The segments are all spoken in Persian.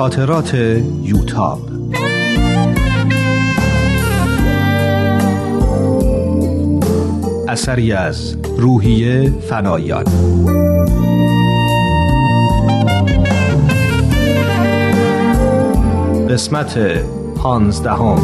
خاطرات یوتاب. اثری از روحیه فنایان. قسمت پانزدهم.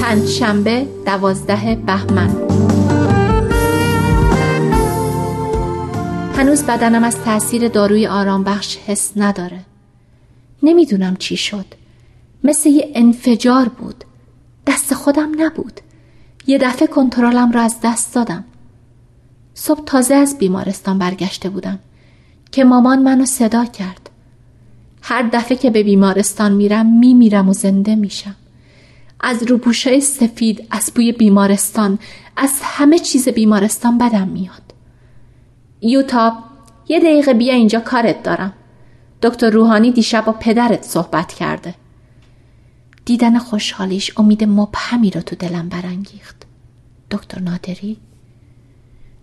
پنجشنبه دوازده بهمن. هنوز بدنم از تاثیر داروی آرام بخش حس نداره. نمی‌دونم چی شد. مثل یه انفجار بود. دست خودم نبود. یه دفعه کنترلم را از دست دادم. صبح تازه از بیمارستان برگشته بودم که مامان منو صدا کرد. هر دفعه که به بیمارستان میرم میمیرم و زنده میشم. از روپوشای سفید از بوی بیمارستان از همه چیز بیمارستان بدم میاد. یوتاب یه دقیقه بیا اینجا کارت دارم. دکتر روحانی دیشب با پدرت صحبت کرده. دیدن خوشحالیش امید مبهمی رو تو دلم برانگیخت. دکتر نادری؟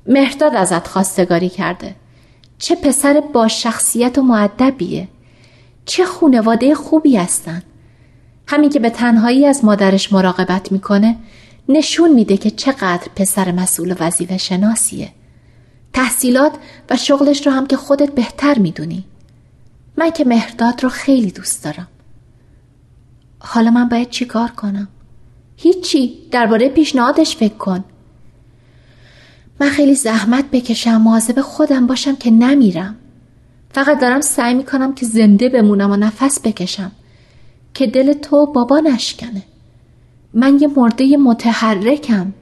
مهرداد ازت خواستگاری کرده. چه پسر با شخصیت و معدبیه چه خونواده خوبی هستن. همین که به تنهایی از مادرش مراقبت می‌کنه نشون میده که چقدر پسر مسئول وظیفه شناسیه. تحصیلات و شغلش رو هم که خودت بهتر می‌دونی. من که مهرداد رو خیلی دوست دارم. حالا من باید چی کار کنم؟ هیچی. درباره پیشنهادش فکر کن. من خیلی زحمت بکشم مواظب خودم باشم که نمیرم. فقط دارم سعی می‌کنم که زنده بمونم و نفس بکشم. که دل تو بابا نشکنه. من یه مرده متحرکم.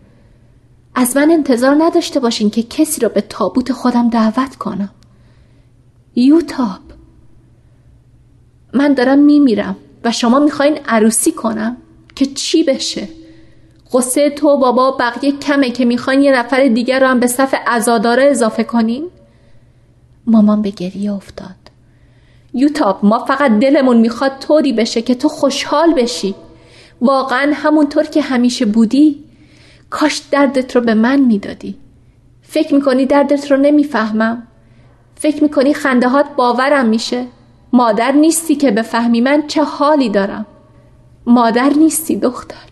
از من انتظار نداشته باشین که کسی را به تابوت خودم دعوت کنم. یوتاب. من دارم میمیرم و شما می‌خواین عروسی کنم که چی بشه؟ قصه تو بابا بقیه کمه که می‌خواین یه نفر دیگر رو هم به صف ازاداره اضافه کنین؟ مامان به گریه افتاد. یوتاب ما فقط دلمون می‌خواد طوری بشه که تو خوشحال بشی. واقعا همونطور که همیشه بودی. کاش دردت رو به من می‌دادی. فکر می‌کنی دردت رو نمی‌فهمم. فکر می‌کنی خندهات باورم میشه. مادر نیستی که بفهمی من چه حالی دارم. مادر نیستی دختر.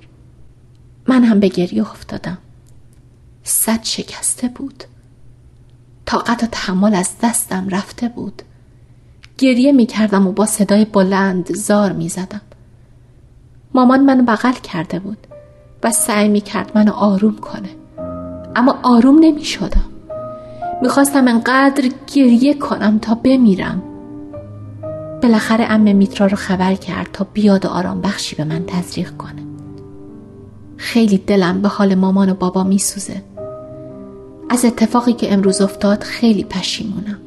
من هم به گریه افتادم. صد شکسته بود. طاقت و تحمل از دستم رفته بود. گریه می‌کردم و با صدای بلند زار می‌زدم. مامان منو بغل کرده بود. و سعی می‌کرد منو آروم کنه. اما آروم نمی‌شدم. می‌خواستم انقدر گریه کنم تا بمیرم. بالاخره ام میترا رو خبر کرد تا بیاد و آرام بخشی به من تزریق کنه. خیلی دلم به حال مامان و بابا میسوزه. از اتفاقی که امروز افتاد خیلی پشیمونم.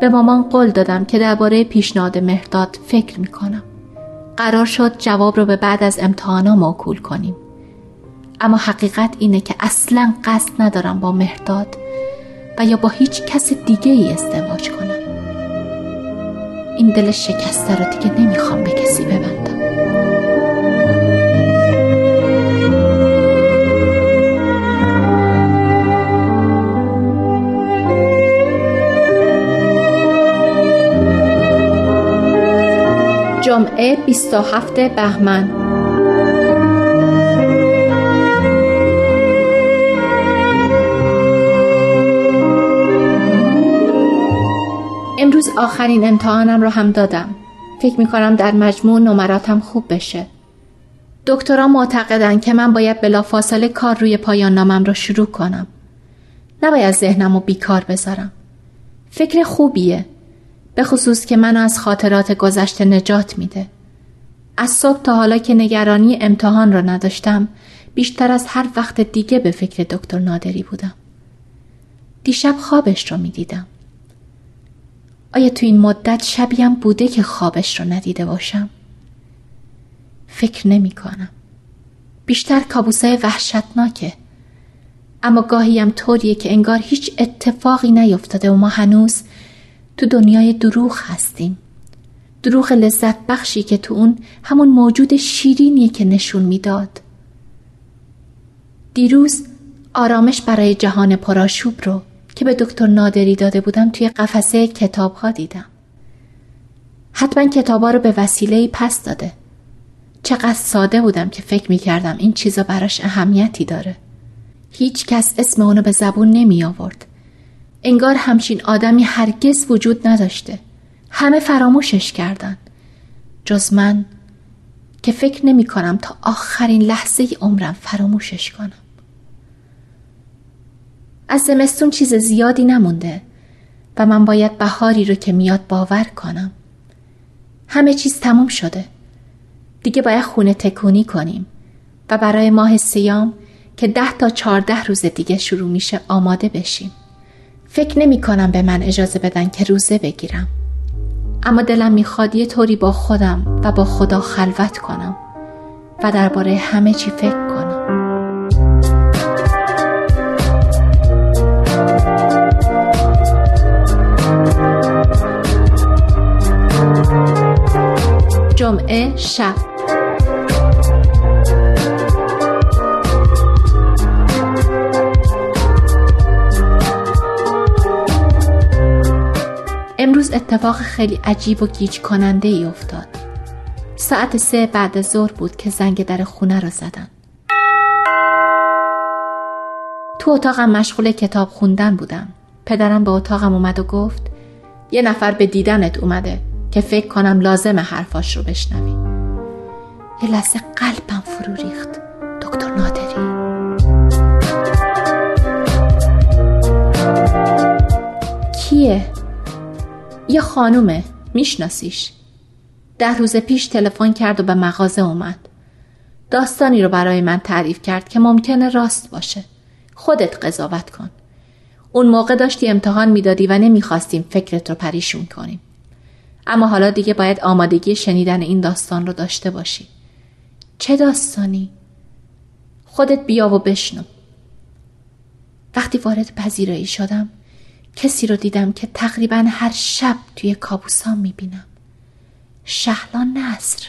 به مامان قول دادم که درباره پیشنهاد مهرداد فکر می‌کنم. قرار شد جواب رو به بعد از امتحانا موکول کنیم. اما حقیقت اینه که اصلا قصد ندارم با مهرداد و یا با هیچ کس دیگه ای ازدواج کنم. این دل شکسته رو دیگه نمی‌خوام به کسی ببندم. جمعه 27 بهمن امروز آخرین امتحانم رو هم دادم. فکر می کنم در مجموع نمراتم خوب بشه. دکترها معتقدن که من باید بلافاصله کار روی پایان نامم رو شروع کنم. نباید ذهنم رو بیکار بذارم. فکر خوبیه. به خصوص که منو از خاطرات گذشته نجات میده. از صبح تا حالا که نگرانی امتحان را نداشتم بیشتر از هر وقت دیگه به فکر دکتر نادری بودم. دیشب خوابش رو می‌دیدم. آیا تو این مدت شبیم بوده که خوابش رو ندیده باشم؟ فکر نمی کنم. بیشتر کابوسای وحشتناکه. اما گاهیم طوریه که انگار هیچ اتفاقی نیفتاده و ما هنوز تو دنیای دروغ هستیم. دروغ لذت بخشی که تو اون همون موجود شیرینیه که نشون می‌داد. دیروز آرامش برای جهان پراشوب رو که به دکتر نادری داده بودم توی قفسه کتاب ها دیدم. حتما کتابا رو به وسیله پس داده. چقدر ساده بودم که فکر می کردم این چیزا براش اهمیتی داره. هیچ کس اسم اونو به زبون نمی آورد انگار همچین آدمی هرگز وجود نداشته. همه فراموشش کردن. جز من که فکر نمی کنم تا آخرین لحظه عمرم فراموشش کنم. از زمستون چیز زیادی نمونده و من باید بهاری رو که میاد باور کنم. همه چیز تموم شده. دیگه باید خونه تکونی کنیم و برای ماه سیام که ده تا چارده روز دیگه شروع میشه آماده بشیم. فکر نمی کنم به من اجازه بدن که روزه بگیرم. اما دلم می‌خواد یه طوری با خودم و با خدا خلوت کنم و درباره همه چی فکر جمعه شب. امروز اتفاق خیلی عجیب و گیج کننده ای افتاد. ساعت سه بعد ظهر بود که زنگ در خونه را زدن تو اتاقم مشغول کتاب خوندن بودم. پدرم به اتاقم اومد و گفت یه نفر به دیدنت اومده. که فکر کنم لازم حرفاش رو بشنوی. یه لحظه قلبم فرو ریخت. دکتر نادری. کیه؟ یه خانومه. میشناسیش. ده روز پیش تلفن کرد و به مغازه اومد. داستانی رو برای من تعریف کرد که ممکنه راست باشه. خودت قضاوت کن. اون موقع داشتی امتحان می‌دادی و نمی‌خواستیم فکرت رو پریشون کنیم. اما حالا دیگه باید آمادگی شنیدن این داستان رو داشته باشی. چه داستانی؟ خودت بیا و بشنو. وقتی وارد پذیرایی شدم کسی رو دیدم که تقریبا هر شب توی کابوسام می‌بینم. شهلان نصر.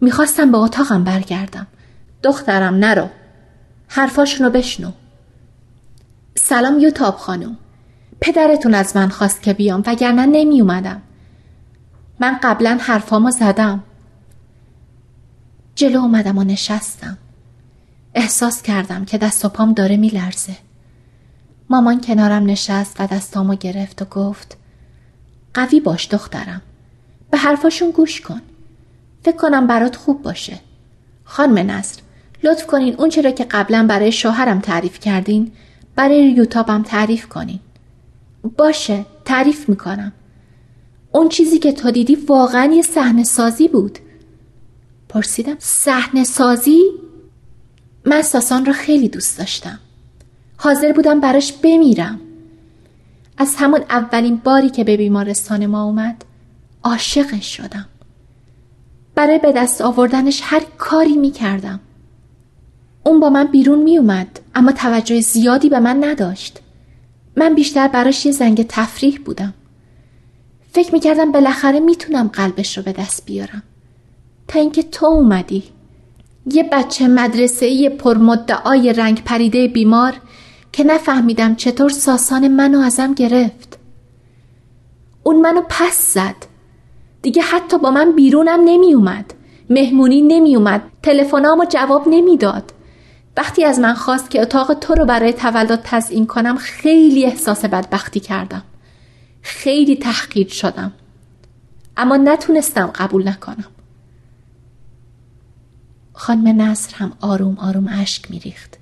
می‌خواستم به اتاقم برگردم. دخترم نرو. حرفاشونو بشنو. سلام یوتاب خانم. پدرتون از من خواست که بیام وگرنه نمی اومدم من قبلا حرفامو زدم. جلو اومدم و نشستم. احساس کردم که دست و پام داره میلرزه. مامان کنارم نشست و دستامو گرفت و گفت قوی باش دخترم. به حرفاشون گوش کن. فکر کنم برات خوب باشه. خانم نصر لطف کنین اون چرا که قبلا برای شوهرم تعریف کردین برای یوتابم تعریف کنین. باشه تعریف می‌کنم. اون چیزی که تو دیدی واقعا یه صحنه سازی بود پرسیدم صحنه سازی من ساسان را خیلی دوست داشتم حاضر بودم براش بمیرم از همون اولین باری که به بیمارستان ما اومد عاشقش شدم برای به دست آوردنش هر کاری می کردم. اون با من بیرون می اومد اما توجه زیادی به من نداشت. من بیشتر براش یه زنگ تفریح بودم. فکر می کردم بالاخره می‌تونم قلبش رو به دست بیارم. تا اینکه تو اومدی. یه بچه مدرسه یه پرمدعای رنگ پریده بیمار که نفهمیدم چطور ساسان منو ازم گرفت. اون منو پس زد. دیگه حتی با من بیرونم نمی اومد. مهمونی نمی اومد. تلفنامو جواب نمی‌داد. وقتی از من خواست که اتاق تو رو برای تولد تزیین کنم خیلی احساس بدبختی کردم. خیلی تحقیر شدم. اما نتونستم قبول نکنم. خانم نصر هم آروم آروم اشک میریخت.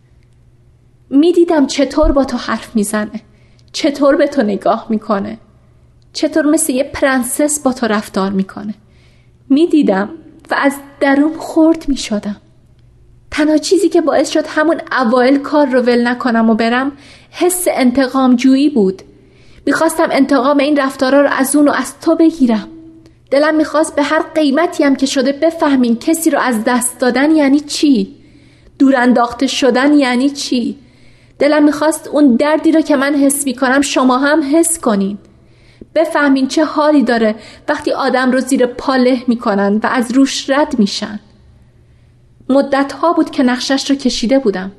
می‌دیدم چطور با تو حرف می‌زنه. چطور به تو نگاه می‌کنه. چطور مثل یه پرنسس با تو رفتار می‌کنه می‌دیدم و از درون خورد می‌شدم تنها چیزی که باعث شد همون اوایل کار رو ول نکنم و برم حس انتقام جویی بود می‌خواستم انتقام این رفتارا رو از اون و از تو بگیرم. دلم می‌خواست به هر قیمتی هم که شده بفهمین کسی رو از دست دادن یعنی چی؟ دور انداخته شدن یعنی چی؟ دلم می‌خواست اون دردی رو که من حس می‌کنم شما هم حس کنین. بفهمین چه حالی داره وقتی آدم رو زیر پاله می‌کنن و از روش رد میشن. مدت ها بود که نقشش رو کشیده بودم.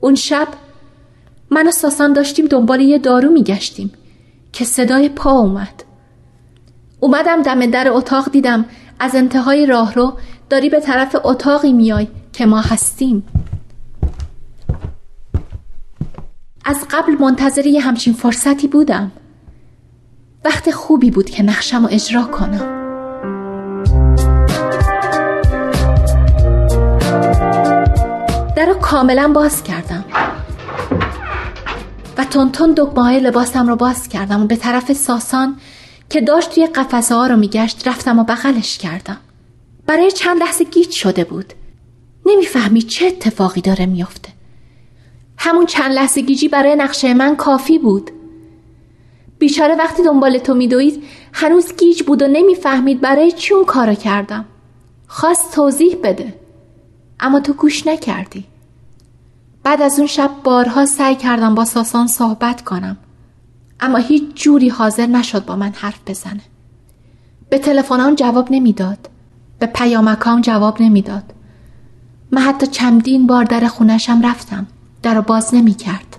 اون شب من و ساسان داشتیم دنبال یه دارو میگشتیم که صدای پا اومد. اومدم دم در اتاق دیدم از انتهای راهرو داری به طرف اتاقی میای که ما هستیم. از قبل منتظر یه همچین فرصتی بودم. وقت خوبی بود که نقشم رو اجرا کنم. در رو کاملا باز کردم. و تند تند دکمه لباسم رو باز کردم و به طرف ساسان که داشت توی قفسه ها رو میگشت رفتم و بغلش کردم. برای چند لحظه گیج شده بود. نمی‌فهمی چه اتفاقی داره میافته. همون چند لحظه گیجی برای نقشه من کافی بود. بیچاره وقتی دنبال تو میدوید هنوز گیج بود و نمی‌فهمید برای چی اون کارو کردم. خواست توضیح بده. اما تو گوش نکردی. بعد از اون شب بارها سعی کردم با ساسان صحبت کنم. اما هیچ جوری حاضر نشد با من حرف بزنه. به تلفنان جواب نمی‌داد. به پیامکام جواب نمی‌داد. من حتی چندین بار در خونشم رفتم. در باز نمی کرد.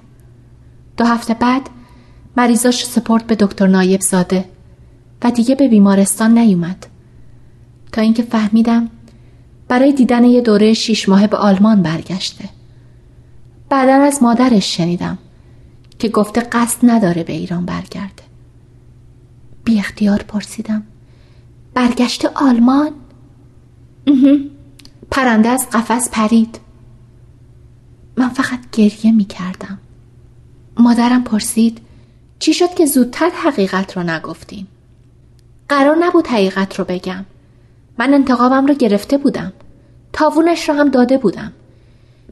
دو هفته بعد مریضاش سپورت به دکتر نایب زاده و دیگه به بیمارستان نیومد. تا اینکه فهمیدم برای دیدن یه دوره شیش ماه به آلمان برگشته. بعدا از مادرش شنیدم که گفته قصد نداره به ایران برگرده. بی اختیار پرسیدم برگشته آلمان؟ پرنده از قفس پرید. من فقط گریه می کردم. مادرم پرسید چی شد که زودتر حقیقت رو نگفتین؟ قرار نبود حقیقت رو بگم. من انتقامم رو گرفته بودم. تاوونش رو هم داده بودم.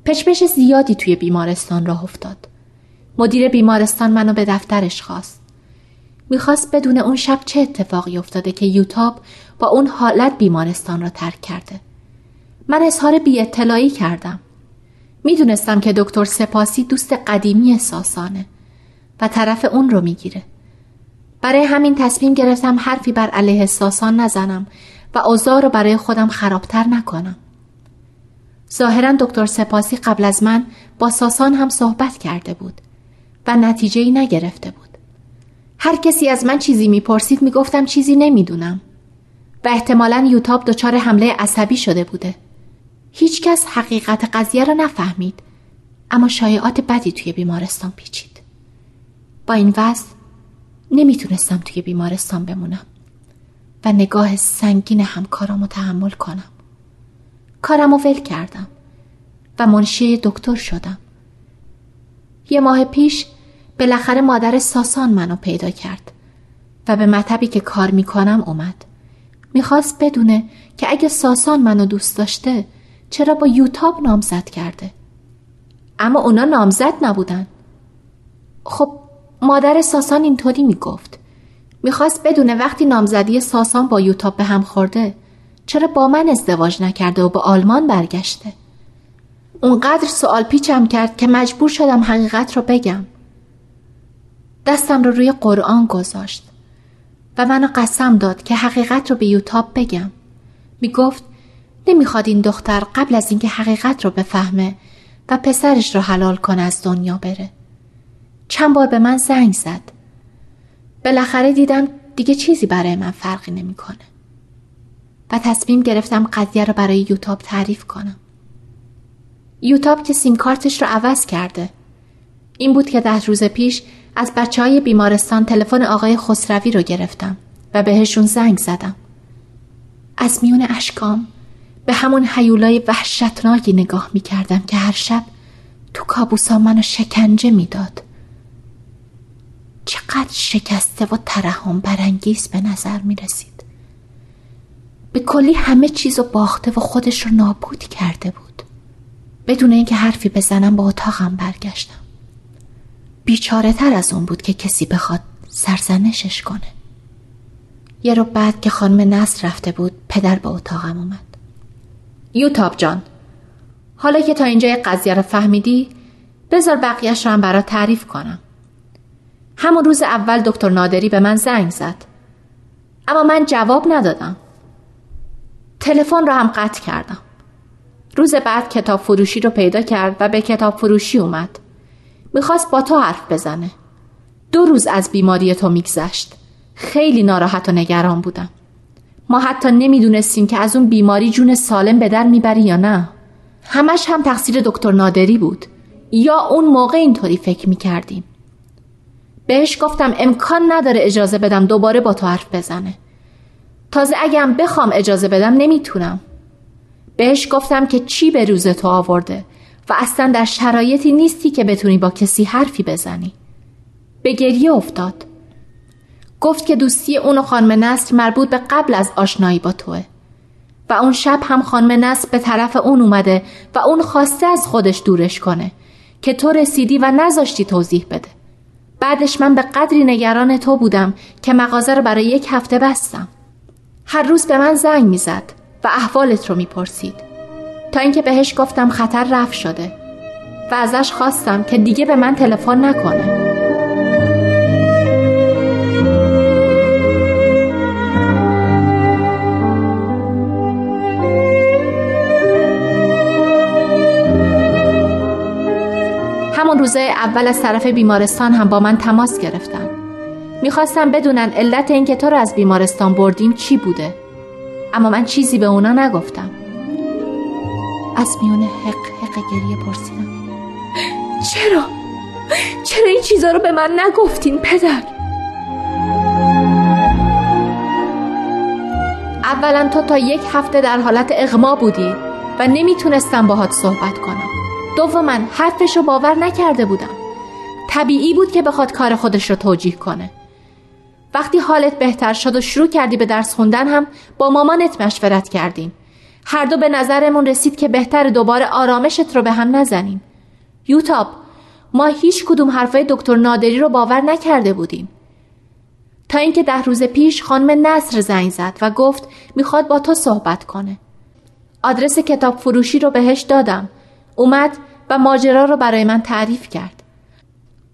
پشپش زیادی توی بیمارستان راه افتاد. مدیر بیمارستان منو به دفترش خواست. می‌خواست بدون اون شب چه اتفاقی افتاده که یوتاب با اون حالت بیمارستان را ترک کرده. من اظهار بی اطلاعی کردم. می‌دونستم که دکتر سپاسی دوست قدیمی ساسانه و طرف اون رو می‌گیره. برای همین تصمیم گرفتم حرفی بر علیه ساسان نزنم و اوضاع رو برای خودم خرابتر نکنم. ظاهرا دکتر سپاسی قبل از من با ساسان هم صحبت کرده بود و نتیجه ای نگرفته بود. هر کسی از من چیزی می‌پرسید می‌گفتم چیزی نمی‌دونم. و احتمالا یوتاب دچار حمله عصبی شده بوده. هیچکس حقیقت قضیه را نفهمید اما شایعات بدی توی بیمارستان پیچید. با این وضع نمی‌تونستم توی بیمارستان بمونم و نگاه سنگین همکارامو تحمل کنم. کارمو ول کردم و منشی دکتر شدم. یه ماه پیش بالاخره مادر ساسان منو پیدا کرد و به مطبی که کار می‌کنم اومد. می‌خواست بدونه که اگه ساسان منو دوست داشته چرا با یوتاب نامزد کرده؟ اما اونا نامزد نبودن. خب مادر ساسان اینطوری می‌گفت. می‌خواست بدونه وقتی نامزدی ساسان با یوتاب به هم خورده چرا با من ازدواج نکرده و به آلمان برگشته؟ اونقدر سوال پیچم کرد که مجبور شدم حقیقت رو بگم. دستم رو روی قرآن گذاشت و منو قسم داد که حقیقت رو به یوتاب بگم. می‌گفت نمی‌خواد این دختر قبل از اینکه حقیقت رو بفهمه و پسرش رو حلال کنه از دنیا بره. چند بار به من زنگ زد. بالاخره دیدم دیگه چیزی برای من فرقی نمی‌کنه. و تصمیم گرفتم قضیه رو برای یوتاب تعریف کنم یوتاب که سیم کارتش رو عوض کرده این بود که ده روز پیش از بچه های بیمارستان تلفن آقای خسروی رو گرفتم و بهشون زنگ زدم از میون اشکام به همون حیولای وحشتناکی نگاه می کردم که هر شب تو کابوسا منو شکنجه می‌داد. چقدر شکسته و ترحم برانگیز به نظر می رسید. به کلی همه چیز رو باخته و خودش رو نابود کرده بود. بدون اینکه حرفی بزنم با اتاقم برگشتم. بیچاره تر از اون بود که کسی بخواد سرزنشش کنه. یه رو بعد که خانم نصر رفته بود پدر به اتاقم اومد. یوتاب جان حالا که تا اینجا قضیه رو فهمیدی بذار بقیهش رو هم برات تعریف کنم همون روز اول دکتر نادری به من زنگ زد اما من جواب ندادم تلفن رو هم قطع کردم. روز بعد کتاب فروشی رو پیدا کرد و به کتاب فروشی اومد. می‌خواست با تو حرف بزنه. دو روز از بیماری تو میگذشت. خیلی ناراحت و نگران بودم. ما حتی نمی‌دونستیم که از اون بیماری جون سالم به در می‌بری یا نه. همش هم تقصیر دکتر نادری بود. یا اون موقع اینطوری فکر می‌کردیم. بهش گفتم امکان نداره اجازه بدم دوباره با تو حرف بزنه. تازه اگم بخوام اجازه بدم نمی‌تونم. بهش گفتم که چی به روز تو آورده و اصلا در شرایطی نیستی که بتونی با کسی حرفی بزنی. به گریه افتاد. گفت که دوستی اون و خانم نصر مربوط به قبل از آشنایی با توه. و اون شب هم خانم نصر به طرف اون اومده و اون خواسته از خودش دورش کنه که تو رسیدی و نذاشتی توضیح بده. بعدش من به قدری نگران تو بودم که مغازه رو برای یک هفته بستم. هر روز به من زنگ می‌زد و احوالت رو می‌پرسید. تا اینکه بهش گفتم خطر رفت شده و ازش خواستم که دیگه به من تلفن نکنه. همون روزه اول از طرف بیمارستان هم با من تماس گرفتن. می‌خواستم بدونن علت اینکه تو رو از بیمارستان بردیم چی بوده. اما من چیزی به اونا نگفتم. از میون حق حق گریه پرسیدم. چرا؟ چرا این چیزا رو به من نگفتین پدر؟ اولا تو تا یک هفته در حالت اغما بودی و نمی‌تونستم باهات صحبت کنم. دوما حرفش رو باور نکرده بودم. طبیعی بود که بخواد کار خودش رو توجیه کنه. وقتی حالت بهتر شد و شروع کردی به درس خوندن هم با مامانت مشورت کردیم. هر دو به نظرمون رسید که بهتر دوباره آرامشت رو به هم نزنیم. یوتاب ما هیچ کدوم حرفای دکتر نادری رو باور نکرده بودیم. تا اینکه ده روز پیش خانم نصر زنگ زد و گفت می‌خواد با تو صحبت کنه. آدرس کتاب فروشی رو بهش دادم. اومد و ماجرا رو برای من تعریف کرد.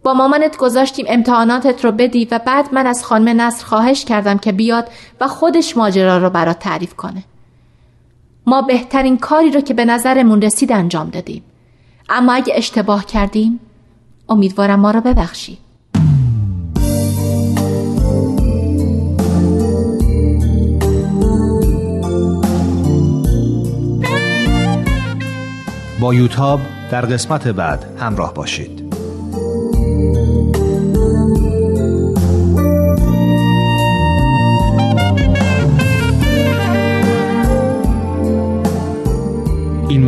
با مامانت گذاشتیم امتحاناتت رو بدی و بعد من از خانم نصر خواهش کردم که بیاد و خودش ماجرا رو برات تعریف کنه. ما بهترین کاری رو که به نظرمون رسید انجام دادیم. اما اگه اشتباه کردیم امیدوارم ما رو ببخشی. با یوتاب در قسمت بعد همراه باشید.